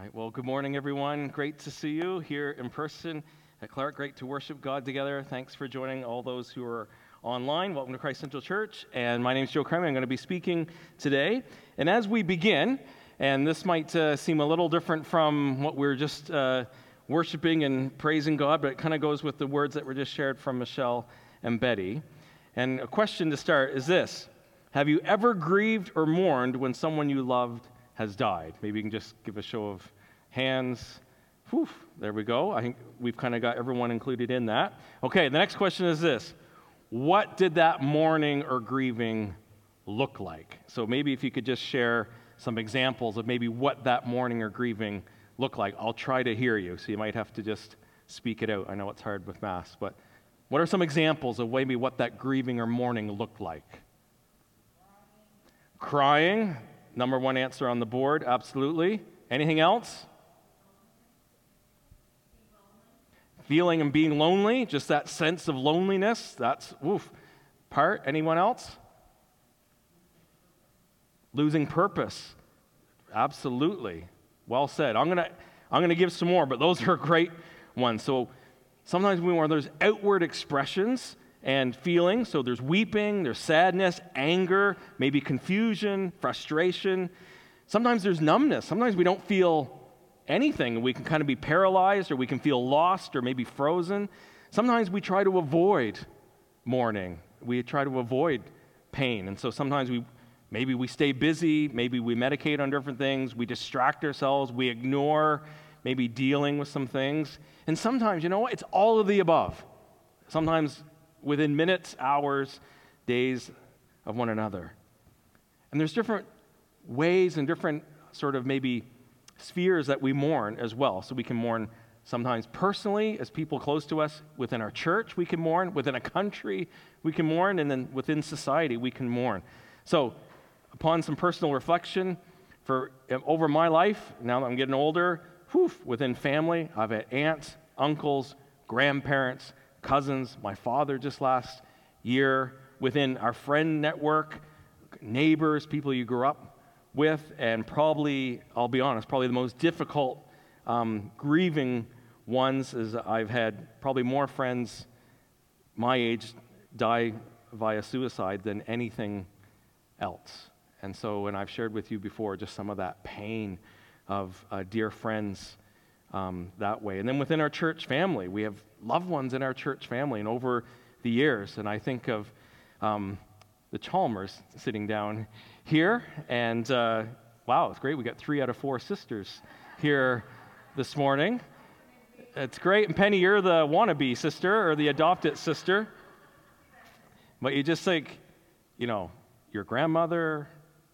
right. Well, good morning, everyone. Great to see you here in person at Clark. Great to worship God together. Thanks for joining all those who are online. Welcome to Christ Central Church. And my name is Joe Crummey. I'm going to be speaking today. And as we begin, and this might uh, seem a little different from what we are just uh, worshiping and praising God, but it kind of goes with the words that were just shared from Michelle and Betty. And a question to start is this Have you ever grieved or mourned when someone you loved has died? Maybe you can just give a show of hands. Whew, there we go. I think we've kind of got everyone included in that. Okay, the next question is this What did that mourning or grieving look like? So maybe if you could just share some examples of maybe what that mourning or grieving looked like. I'll try to hear you, so you might have to just speak it out. I know it's hard with Mass, but what are some examples of maybe what that grieving or mourning looked like? Crying, number one answer on the board, absolutely. Anything else? Feeling and being lonely, just that sense of loneliness, that's woof. Part, anyone else? Losing purpose. Absolutely. Well said. I'm going to I'm going to give some more, but those are great ones. So sometimes we want there's outward expressions and feelings. So there's weeping, there's sadness, anger, maybe confusion, frustration. Sometimes there's numbness. Sometimes we don't feel anything. We can kind of be paralyzed or we can feel lost or maybe frozen. Sometimes we try to avoid mourning. We try to avoid pain. And so sometimes we maybe we stay busy, maybe we medicate on different things, we distract ourselves, we ignore maybe dealing with some things. And sometimes, you know what? It's all of the above. Sometimes within minutes, hours, days of one another. And there's different ways and different sort of maybe spheres that we mourn as well. So we can mourn sometimes personally as people close to us. Within our church, we can mourn. Within a country, we can mourn. And then within society, we can mourn. So, upon some personal reflection, for um, over my life, now that I'm getting older, whew, within family, I've had aunts, uncles, grandparents, cousins, my father just last year, within our friend network, neighbors, people you grew up with, and probably, I'll be honest, probably the most difficult um, grieving ones is I've had probably more friends my age die via suicide than anything else. And so, and I've shared with you before just some of that pain of uh, dear friends um, that way. And then within our church family, we have loved ones in our church family, and over the years, and I think of um, the Chalmers sitting down here, and uh, wow, it's great. We got three out of four sisters here this morning. It's great. And Penny, you're the wannabe sister or the adopted sister. But you just think, you know, your grandmother,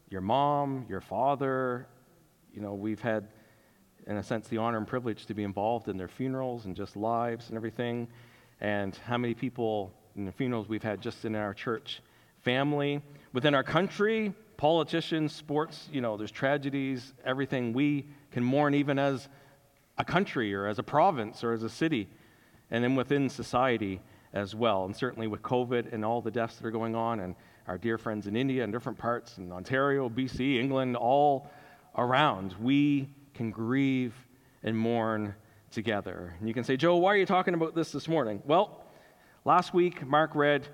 your mom, your father, you know, we've had in a sense, the honor and privilege to be involved in their funerals and just lives and everything. And how many people in the funerals we've had just in our church family, within our country, politicians, sports, you know, there's tragedies, everything. We can mourn even as a country or as a province or as a city, and then within society as well. And certainly with COVID and all the deaths that are going on, and our dear friends in India and different parts, in Ontario, BC, England, all around, we can grieve and mourn together. And you can say, Joe, why are you talking about this this morning? Well, last week, Mark read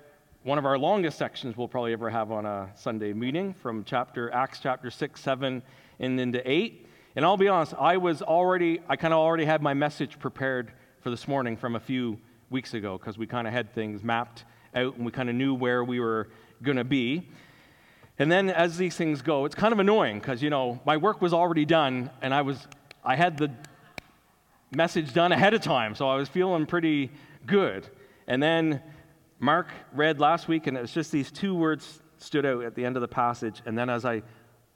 one of our longest sections we'll probably ever have on a Sunday meeting from chapter Acts chapter 6, 7, and into 8. And I'll be honest, I was already, I kind of already had my message prepared for this morning from a few weeks ago because we kind of had things mapped out and we kind of knew where we were going to be. And then as these things go, it's kind of annoying because, you know, my work was already done and I was, I had the message done ahead of time, so I was feeling pretty good. And then Mark read last week, and it was just these two words stood out at the end of the passage. And then as I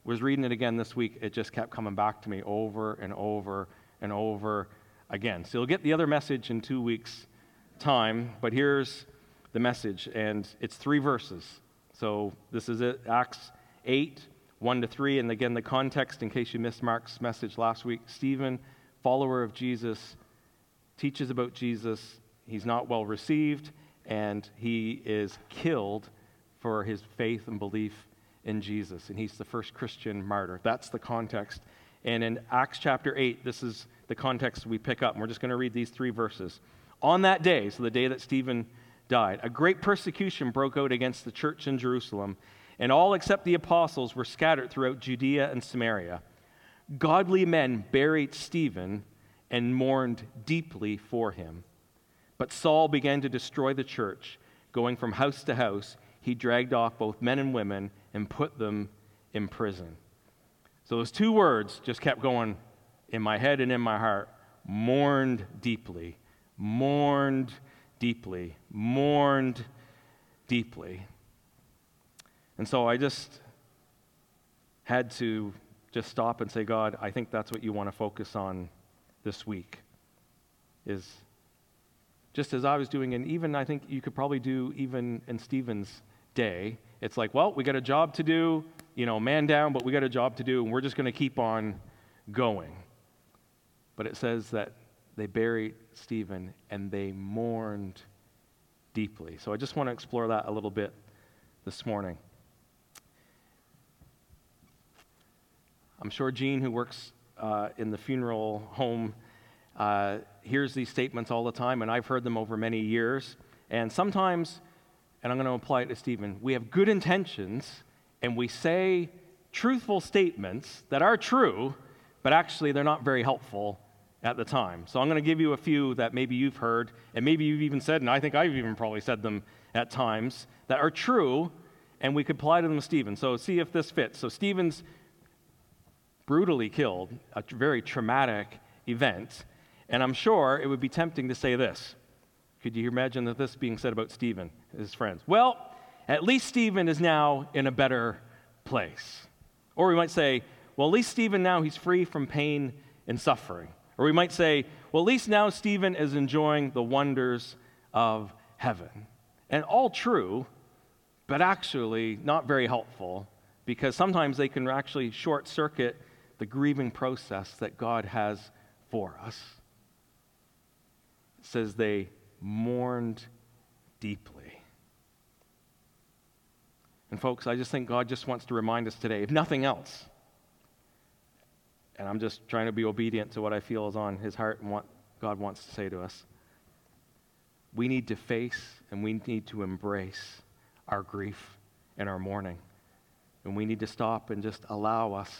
was reading it again this week, it just kept coming back to me over and over and over again. So you'll get the other message in two weeks' time, but here's the message, and it's three verses. So this is it, Acts 8, 1 to 3. And again, the context, in case you missed Mark's message last week Stephen, follower of Jesus, teaches about Jesus. He's not well received, and he is killed for his faith and belief in Jesus. And he's the first Christian martyr. That's the context And in Acts chapter 8, this is the context we pick up. And we're just going to read these three verses. On that day, so the day that Stephen died, a great persecution broke out against the church in Jerusalem, and all except the apostles were scattered throughout Judea and Samaria. Godly men buried Stephen and mourned deeply for him. But Saul began to destroy the church. Going from house to house, he dragged off both men and women and put them in prison. So those two words just kept going in my head and in my heart mourned deeply, mourned deeply, mourned deeply. And so I just had to just stop and say, God, I think that's what you want to focus on this week. Is just as I was doing, and even I think you could probably do even in Stephen's day. It's like, well, we got a job to do, you know, man down, but we got a job to do, and we're just going to keep on going. But it says that they buried Stephen and they mourned deeply. So I just want to explore that a little bit this morning. I'm sure Gene, who works uh, in the funeral home, uh, hears these statements all the time, and I've heard them over many years. And sometimes, and I'm going to apply it to Stephen, we have good intentions and we say truthful statements that are true, but actually they're not very helpful at the time. So I'm going to give you a few that maybe you've heard, and maybe you've even said, and I think I've even probably said them at times, that are true, and we could apply to them to Stephen. So see if this fits. So Stephen's brutally killed, a very traumatic event. And I'm sure it would be tempting to say this. Could you imagine that this being said about Stephen, his friends? Well, at least Stephen is now in a better place. Or we might say, well, at least Stephen now he's free from pain and suffering. Or we might say, well, at least now Stephen is enjoying the wonders of heaven. And all true, but actually not very helpful because sometimes they can actually short circuit the grieving process that God has for us. It says they mourned deeply. And, folks, I just think God just wants to remind us today, if nothing else, and I'm just trying to be obedient to what I feel is on his heart and what God wants to say to us. We need to face and we need to embrace our grief and our mourning. And we need to stop and just allow us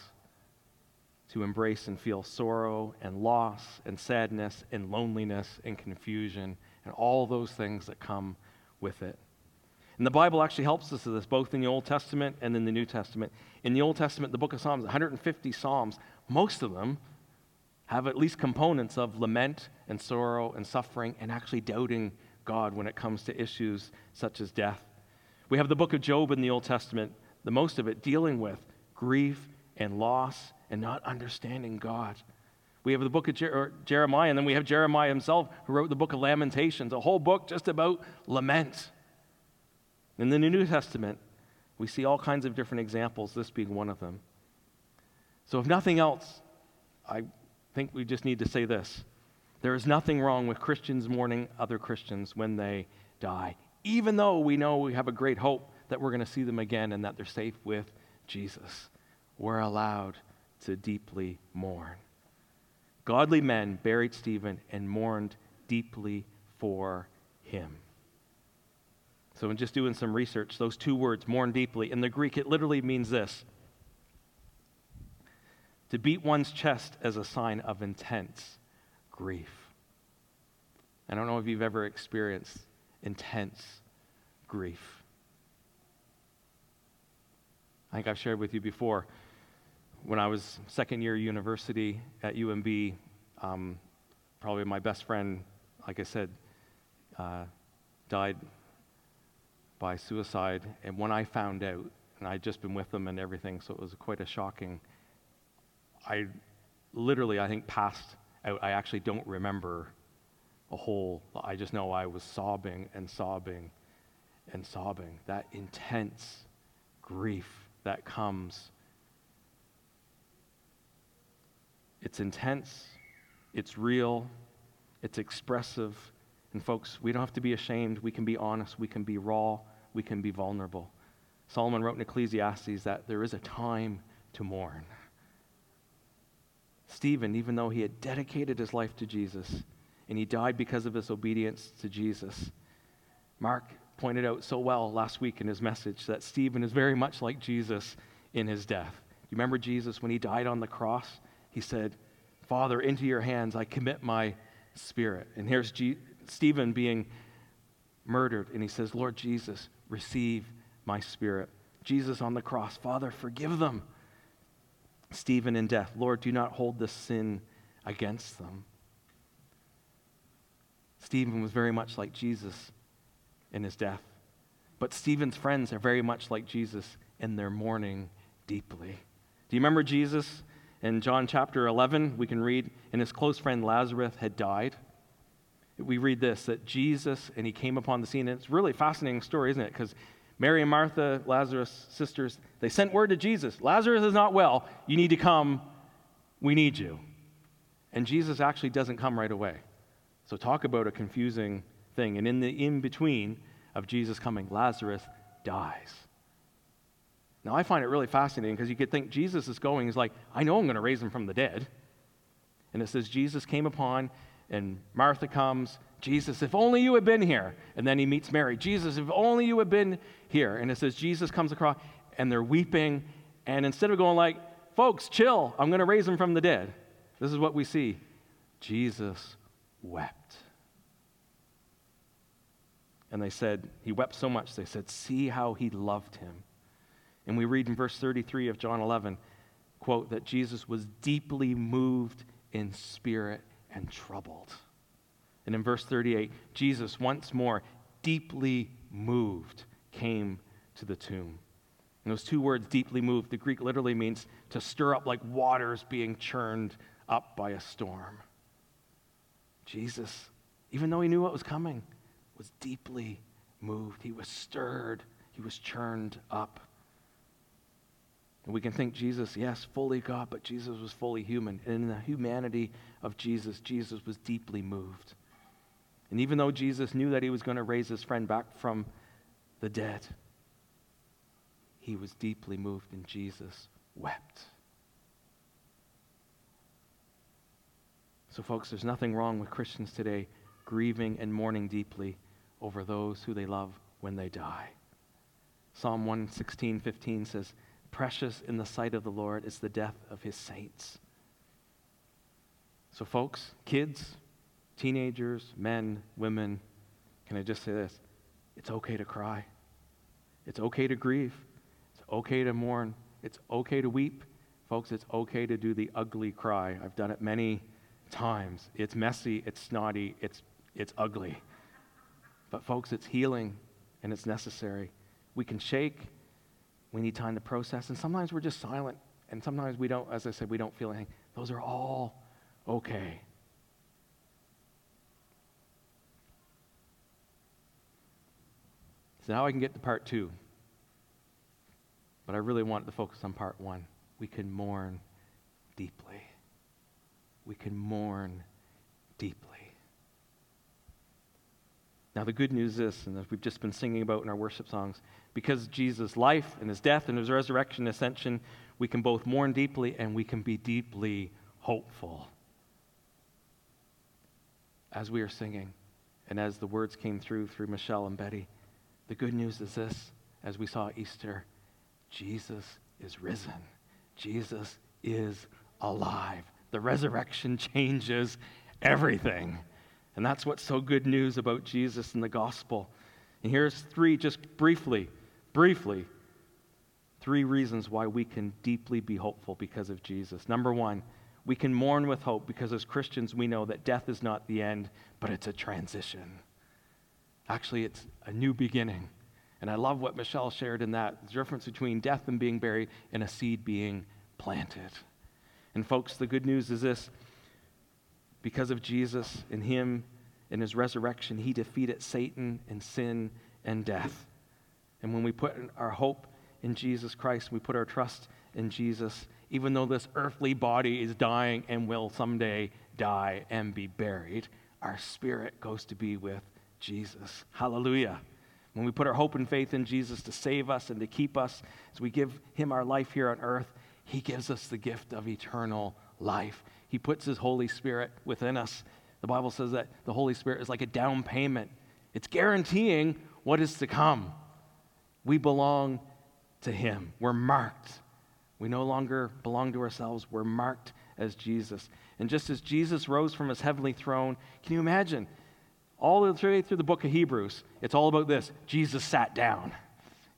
to embrace and feel sorrow and loss and sadness and loneliness and confusion and all those things that come with it. And the Bible actually helps us with this, both in the Old Testament and in the New Testament. In the Old Testament, the book of Psalms, 150 Psalms, most of them have at least components of lament and sorrow and suffering and actually doubting God when it comes to issues such as death. We have the book of Job in the Old Testament, the most of it dealing with grief and loss and not understanding God. We have the book of Jer- Jeremiah, and then we have Jeremiah himself who wrote the book of Lamentations, a whole book just about lament. In the New Testament, we see all kinds of different examples, this being one of them. So, if nothing else, I think we just need to say this there is nothing wrong with Christians mourning other Christians when they die, even though we know we have a great hope that we're going to see them again and that they're safe with Jesus. We're allowed to deeply mourn. Godly men buried Stephen and mourned deeply for him. So, in just doing some research, those two words, mourn deeply, in the Greek, it literally means this to beat one's chest as a sign of intense grief. I don't know if you've ever experienced intense grief. I think I've shared with you before when I was second year university at UMB, um, probably my best friend, like I said, uh, died by suicide. And when I found out, and I'd just been with them and everything, so it was quite a shocking. I literally, I think, passed out. I actually don't remember a whole. I just know I was sobbing and sobbing and sobbing. That intense grief that comes It's intense, it's real, it's expressive. And folks, we don't have to be ashamed. We can be honest, we can be raw, we can be vulnerable. Solomon wrote in Ecclesiastes that there is a time to mourn. Stephen, even though he had dedicated his life to Jesus and he died because of his obedience to Jesus, Mark pointed out so well last week in his message that Stephen is very much like Jesus in his death. You remember Jesus when he died on the cross? He said, Father, into your hands I commit my spirit. And here's G- Stephen being murdered, and he says, Lord Jesus, receive my spirit. Jesus on the cross, Father, forgive them. Stephen in death, Lord, do not hold this sin against them. Stephen was very much like Jesus in his death. But Stephen's friends are very much like Jesus in their mourning deeply. Do you remember Jesus in John chapter 11? We can read, and his close friend Lazarus had died. We read this that Jesus, and he came upon the scene. And it's really fascinating story, isn't it? Because Mary and Martha, Lazarus' sisters, they sent word to Jesus Lazarus is not well. You need to come. We need you. And Jesus actually doesn't come right away. So, talk about a confusing thing. And in the in between of Jesus coming, Lazarus dies. Now, I find it really fascinating because you could think Jesus is going, he's like, I know I'm going to raise him from the dead. And it says, Jesus came upon, and Martha comes, Jesus, if only you had been here. And then he meets Mary, Jesus, if only you had been here. And it says, Jesus comes across, and they're weeping. And instead of going like, folks, chill, I'm going to raise him from the dead, this is what we see Jesus wept. And they said, He wept so much, they said, See how he loved him. And we read in verse 33 of John 11, quote, that Jesus was deeply moved in spirit and troubled. And in verse 38, Jesus, once more, deeply moved, came to the tomb. And those two words, deeply moved, the Greek literally means to stir up like waters being churned up by a storm. Jesus, even though he knew what was coming, was deeply moved. He was stirred, he was churned up. And we can think Jesus, yes, fully God, but Jesus was fully human. And in the humanity of Jesus, Jesus was deeply moved. And even though Jesus knew that he was going to raise his friend back from the dead, he was deeply moved, and Jesus wept. So, folks, there's nothing wrong with Christians today grieving and mourning deeply over those who they love when they die. Psalm 116, 15 says, Precious in the sight of the Lord is the death of his saints. So, folks, kids, teenagers, men, women, can I just say this? It's okay to cry. It's okay to grieve. It's okay to mourn. It's okay to weep. Folks, it's okay to do the ugly cry. I've done it many times. It's messy, it's snotty, it's, it's ugly. But, folks, it's healing and it's necessary. We can shake, we need time to process, and sometimes we're just silent, and sometimes we don't, as I said, we don't feel anything. Those are all okay. So now I can get to part two. But I really want to focus on part one. We can mourn deeply. We can mourn deeply. Now, the good news is, and as we've just been singing about in our worship songs, because Jesus' life and his death and his resurrection and ascension, we can both mourn deeply and we can be deeply hopeful. As we are singing, and as the words came through through Michelle and Betty, the good news is this as we saw Easter, Jesus is risen. Jesus is alive. The resurrection changes everything. And that's what's so good news about Jesus and the gospel. And here's three, just briefly, briefly, three reasons why we can deeply be hopeful because of Jesus. Number one, we can mourn with hope because as Christians we know that death is not the end, but it's a transition. Actually, it's a new beginning. And I love what Michelle shared in that the difference between death and being buried and a seed being planted. And, folks, the good news is this because of Jesus and Him and His resurrection, He defeated Satan and sin and death. And when we put our hope in Jesus Christ, we put our trust in Jesus, even though this earthly body is dying and will someday die and be buried, our spirit goes to be with Jesus. Hallelujah. When we put our hope and faith in Jesus to save us and to keep us, as we give Him our life here on earth, He gives us the gift of eternal life. He puts His Holy Spirit within us. The Bible says that the Holy Spirit is like a down payment, it's guaranteeing what is to come. We belong to Him, we're marked. We no longer belong to ourselves, we're marked as Jesus. And just as Jesus rose from his heavenly throne, can you imagine? All the way through the book of Hebrews, it's all about this Jesus sat down.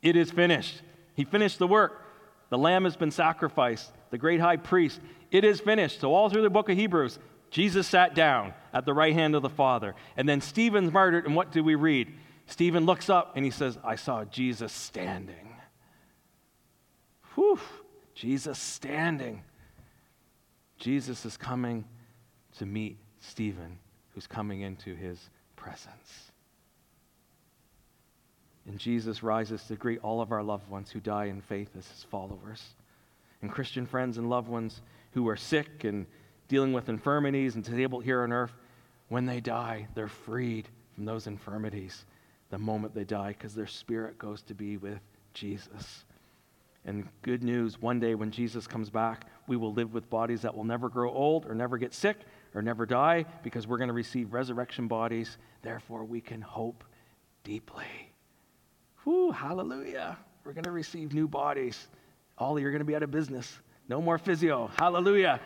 It is finished. He finished the work. The lamb has been sacrificed, the great high priest. It is finished. So, all through the book of Hebrews, Jesus sat down at the right hand of the Father. And then Stephen's martyred, and what do we read? Stephen looks up and he says, I saw Jesus standing. Whew, Jesus standing. Jesus is coming to meet Stephen, who's coming into his presence. And Jesus rises to greet all of our loved ones who die in faith as his followers. And Christian friends and loved ones who are sick and dealing with infirmities and disabled here on earth, when they die, they're freed from those infirmities the moment they die because their spirit goes to be with Jesus. And good news one day when Jesus comes back, we will live with bodies that will never grow old or never get sick or never die because we're going to receive resurrection bodies. Therefore, we can hope deeply. Whew, hallelujah. We're going to receive new bodies. All you're going to be out of business. No more physio. Hallelujah.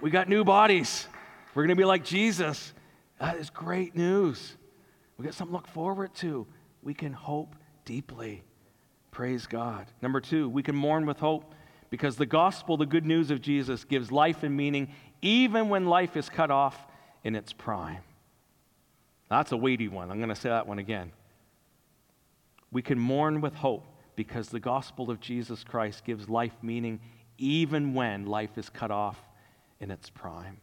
We got new bodies. We're going to be like Jesus. That is great news. We got something to look forward to. We can hope deeply. Praise God. Number two, we can mourn with hope because the gospel, the good news of Jesus, gives life and meaning even when life is cut off in its prime. That's a weighty one. I'm going to say that one again. We can mourn with hope because the gospel of Jesus Christ gives life meaning even when life is cut off in its prime.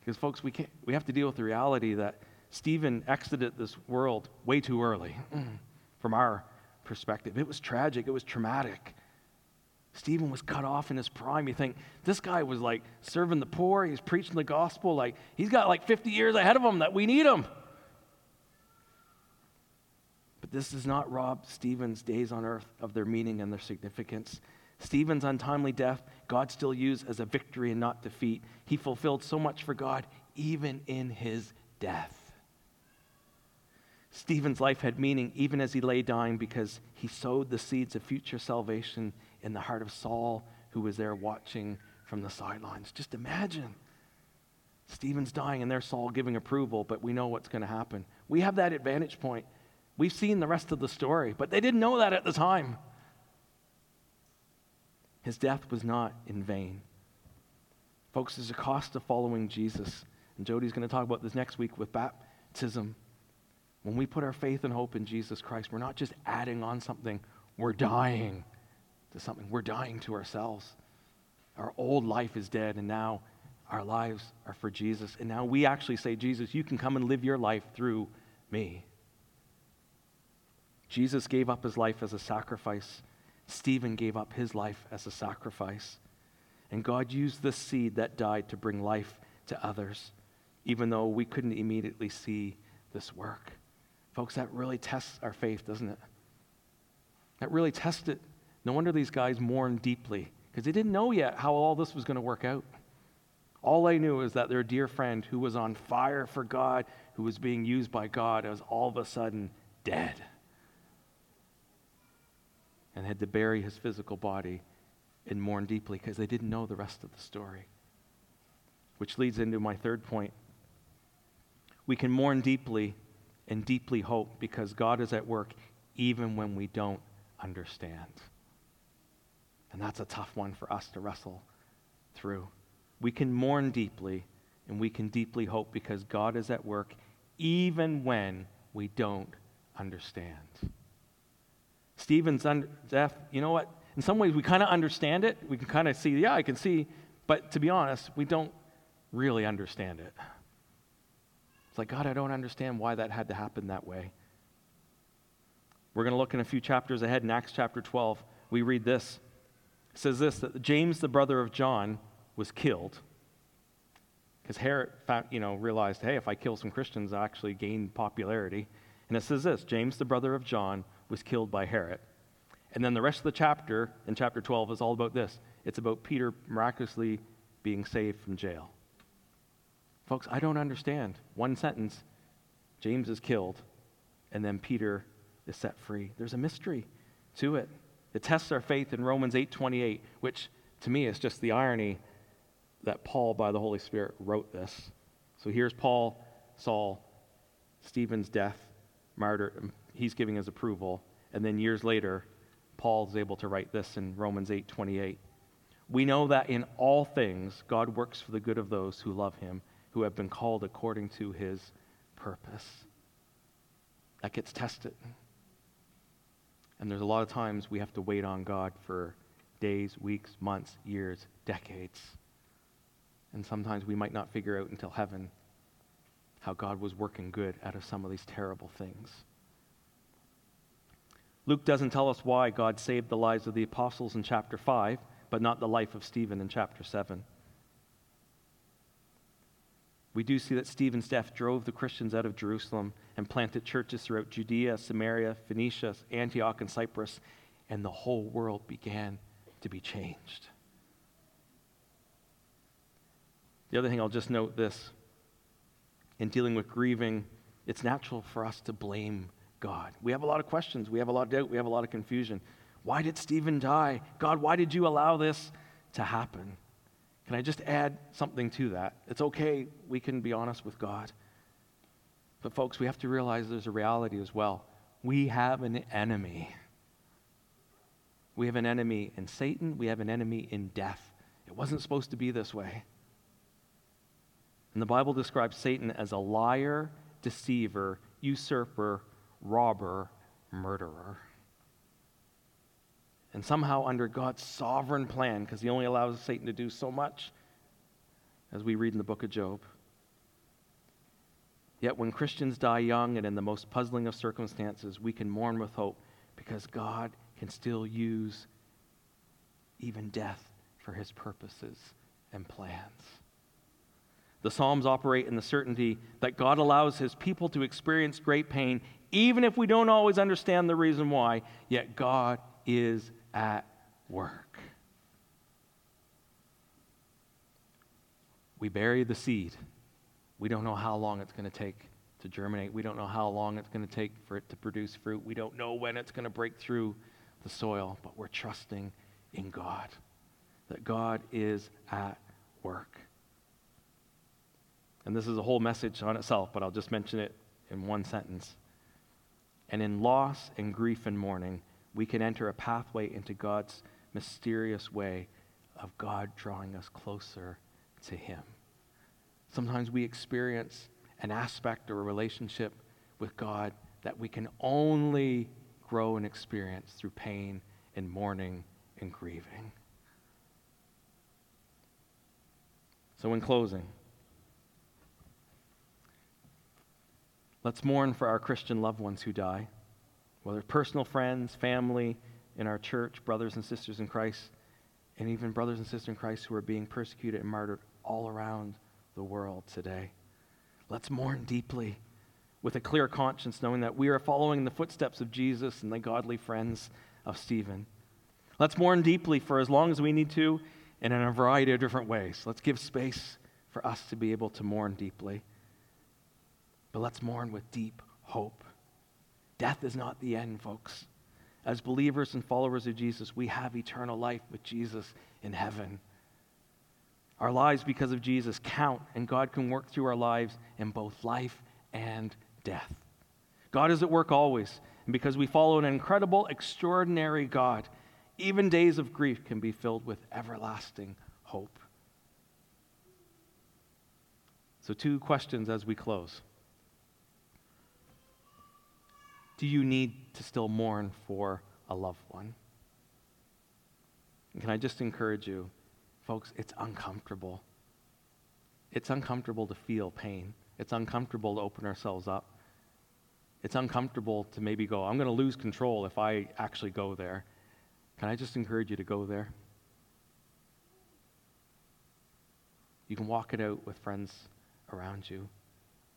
Because, folks, we, can't, we have to deal with the reality that Stephen exited this world way too early from our perspective. It was tragic, it was traumatic. Stephen was cut off in his prime. You think, this guy was like serving the poor, he's preaching the gospel, like he's got like 50 years ahead of him that we need him. But this does not rob Stephen's days on earth of their meaning and their significance. Stephen's untimely death, God still used as a victory and not defeat. He fulfilled so much for God even in his death. Stephen's life had meaning even as he lay dying because he sowed the seeds of future salvation in the heart of Saul, who was there watching from the sidelines. Just imagine. Stephen's dying and there's Saul giving approval, but we know what's going to happen. We have that advantage point. We've seen the rest of the story, but they didn't know that at the time. His death was not in vain. Folks, there's a cost to following Jesus. And Jody's going to talk about this next week with baptism. When we put our faith and hope in Jesus Christ, we're not just adding on something, we're dying to something. We're dying to ourselves. Our old life is dead, and now our lives are for Jesus. And now we actually say, Jesus, you can come and live your life through me. Jesus gave up his life as a sacrifice. Stephen gave up his life as a sacrifice. And God used this seed that died to bring life to others, even though we couldn't immediately see this work. Folks, that really tests our faith, doesn't it? That really tests it. No wonder these guys mourned deeply because they didn't know yet how all this was going to work out. All they knew is that their dear friend, who was on fire for God, who was being used by God, was all of a sudden dead and had to bury his physical body and mourn deeply because they didn't know the rest of the story. Which leads into my third point. We can mourn deeply and deeply hope because God is at work even when we don't understand. And that's a tough one for us to wrestle through. We can mourn deeply and we can deeply hope because God is at work even when we don't understand. Stephen's death, you know what? In some ways, we kind of understand it. We can kind of see, yeah, I can see. But to be honest, we don't really understand it. It's like, God, I don't understand why that had to happen that way. We're going to look in a few chapters ahead in Acts chapter 12. We read this. It says this that James, the brother of John, was killed. Because Herod found, you know, realized, hey, if I kill some Christians, I actually gain popularity. And it says this James, the brother of John, was killed by Herod. And then the rest of the chapter, in chapter 12, is all about this. It's about Peter miraculously being saved from jail. Folks, I don't understand. One sentence James is killed, and then Peter is set free. There's a mystery to it. It tests our faith in Romans 8:28, which to me is just the irony that Paul by the Holy Spirit wrote this. So here's Paul, Saul, Stephen's death, martyr, he's giving his approval, and then years later Paul is able to write this in Romans 8:28. We know that in all things God works for the good of those who love him, who have been called according to his purpose. That gets tested. And there's a lot of times we have to wait on God for days, weeks, months, years, decades. And sometimes we might not figure out until heaven how God was working good out of some of these terrible things. Luke doesn't tell us why God saved the lives of the apostles in chapter 5, but not the life of Stephen in chapter 7 we do see that Stephen's death drove the Christians out of Jerusalem and planted churches throughout Judea, Samaria, Phoenicia, Antioch, and Cyprus, and the whole world began to be changed. The other thing I'll just note this in dealing with grieving, it's natural for us to blame God. We have a lot of questions, we have a lot of doubt, we have a lot of confusion. Why did Stephen die? God, why did you allow this to happen? Can I just add something to that? It's okay, we can be honest with God. But, folks, we have to realize there's a reality as well. We have an enemy. We have an enemy in Satan, we have an enemy in death. It wasn't supposed to be this way. And the Bible describes Satan as a liar, deceiver, usurper, robber, murderer. And somehow, under God's sovereign plan, because He only allows Satan to do so much, as we read in the book of Job. Yet, when Christians die young and in the most puzzling of circumstances, we can mourn with hope because God can still use even death for His purposes and plans. The Psalms operate in the certainty that God allows His people to experience great pain, even if we don't always understand the reason why, yet God is at work. We bury the seed. We don't know how long it's going to take to germinate. We don't know how long it's going to take for it to produce fruit. We don't know when it's going to break through the soil, but we're trusting in God, that God is at work. And this is a whole message on itself, but I'll just mention it in one sentence. And in loss and grief and mourning, we can enter a pathway into God's mysterious way of God drawing us closer to Him. Sometimes we experience an aspect or a relationship with God that we can only grow and experience through pain and mourning and grieving. So, in closing, let's mourn for our Christian loved ones who die whether personal friends, family, in our church, brothers and sisters in Christ, and even brothers and sisters in Christ who are being persecuted and martyred all around the world today. Let's mourn deeply with a clear conscience, knowing that we are following in the footsteps of Jesus and the godly friends of Stephen. Let's mourn deeply for as long as we need to and in a variety of different ways. Let's give space for us to be able to mourn deeply. But let's mourn with deep hope Death is not the end, folks. As believers and followers of Jesus, we have eternal life with Jesus in heaven. Our lives, because of Jesus, count, and God can work through our lives in both life and death. God is at work always, and because we follow an incredible, extraordinary God, even days of grief can be filled with everlasting hope. So, two questions as we close. Do you need to still mourn for a loved one? And can I just encourage you, folks, it's uncomfortable. It's uncomfortable to feel pain. It's uncomfortable to open ourselves up. It's uncomfortable to maybe go, I'm going to lose control if I actually go there. Can I just encourage you to go there? You can walk it out with friends around you,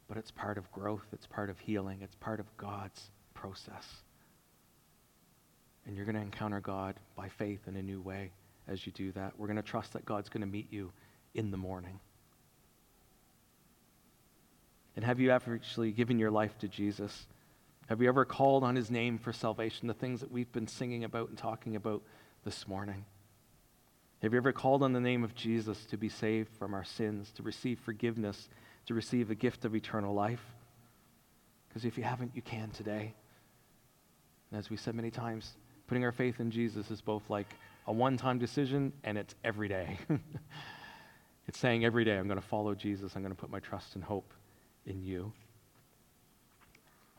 but it's part of growth, it's part of healing, it's part of God's process. And you're going to encounter God by faith in a new way as you do that. We're going to trust that God's going to meet you in the morning. And have you ever actually given your life to Jesus? Have you ever called on his name for salvation, the things that we've been singing about and talking about this morning? Have you ever called on the name of Jesus to be saved from our sins, to receive forgiveness, to receive the gift of eternal life? Because if you haven't, you can today. And as we said many times, putting our faith in Jesus is both like a one time decision and it's every day. it's saying every day, I'm going to follow Jesus, I'm going to put my trust and hope in you.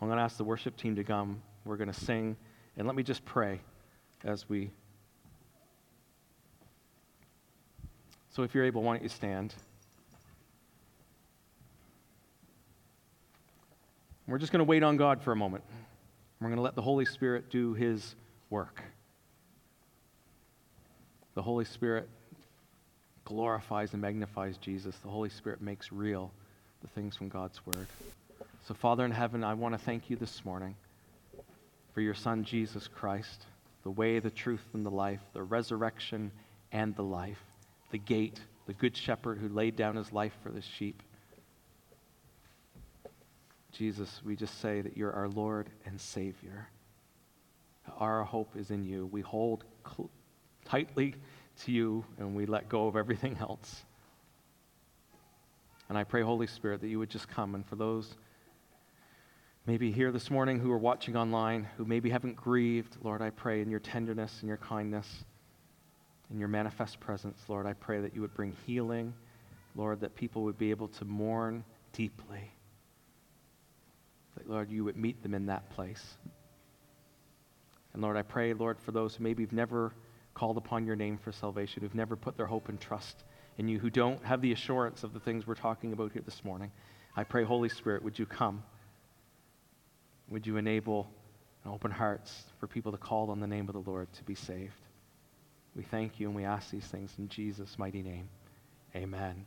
I'm going to ask the worship team to come. We're going to sing. And let me just pray as we. So if you're able, why don't you stand? We're just going to wait on God for a moment. We're going to let the Holy Spirit do his work. The Holy Spirit glorifies and magnifies Jesus. The Holy Spirit makes real the things from God's Word. So, Father in heaven, I want to thank you this morning for your Son, Jesus Christ, the way, the truth, and the life, the resurrection and the life, the gate, the good shepherd who laid down his life for the sheep. Jesus, we just say that you're our Lord and Savior. Our hope is in you. We hold cl- tightly to you and we let go of everything else. And I pray, Holy Spirit, that you would just come. And for those maybe here this morning who are watching online, who maybe haven't grieved, Lord, I pray in your tenderness and your kindness, in your manifest presence, Lord, I pray that you would bring healing, Lord, that people would be able to mourn deeply that, Lord, you would meet them in that place. And Lord, I pray, Lord, for those who maybe have never called upon your name for salvation, who've never put their hope and trust in you, who don't have the assurance of the things we're talking about here this morning. I pray, Holy Spirit, would you come? Would you enable open hearts for people to call on the name of the Lord to be saved? We thank you and we ask these things in Jesus' mighty name. Amen.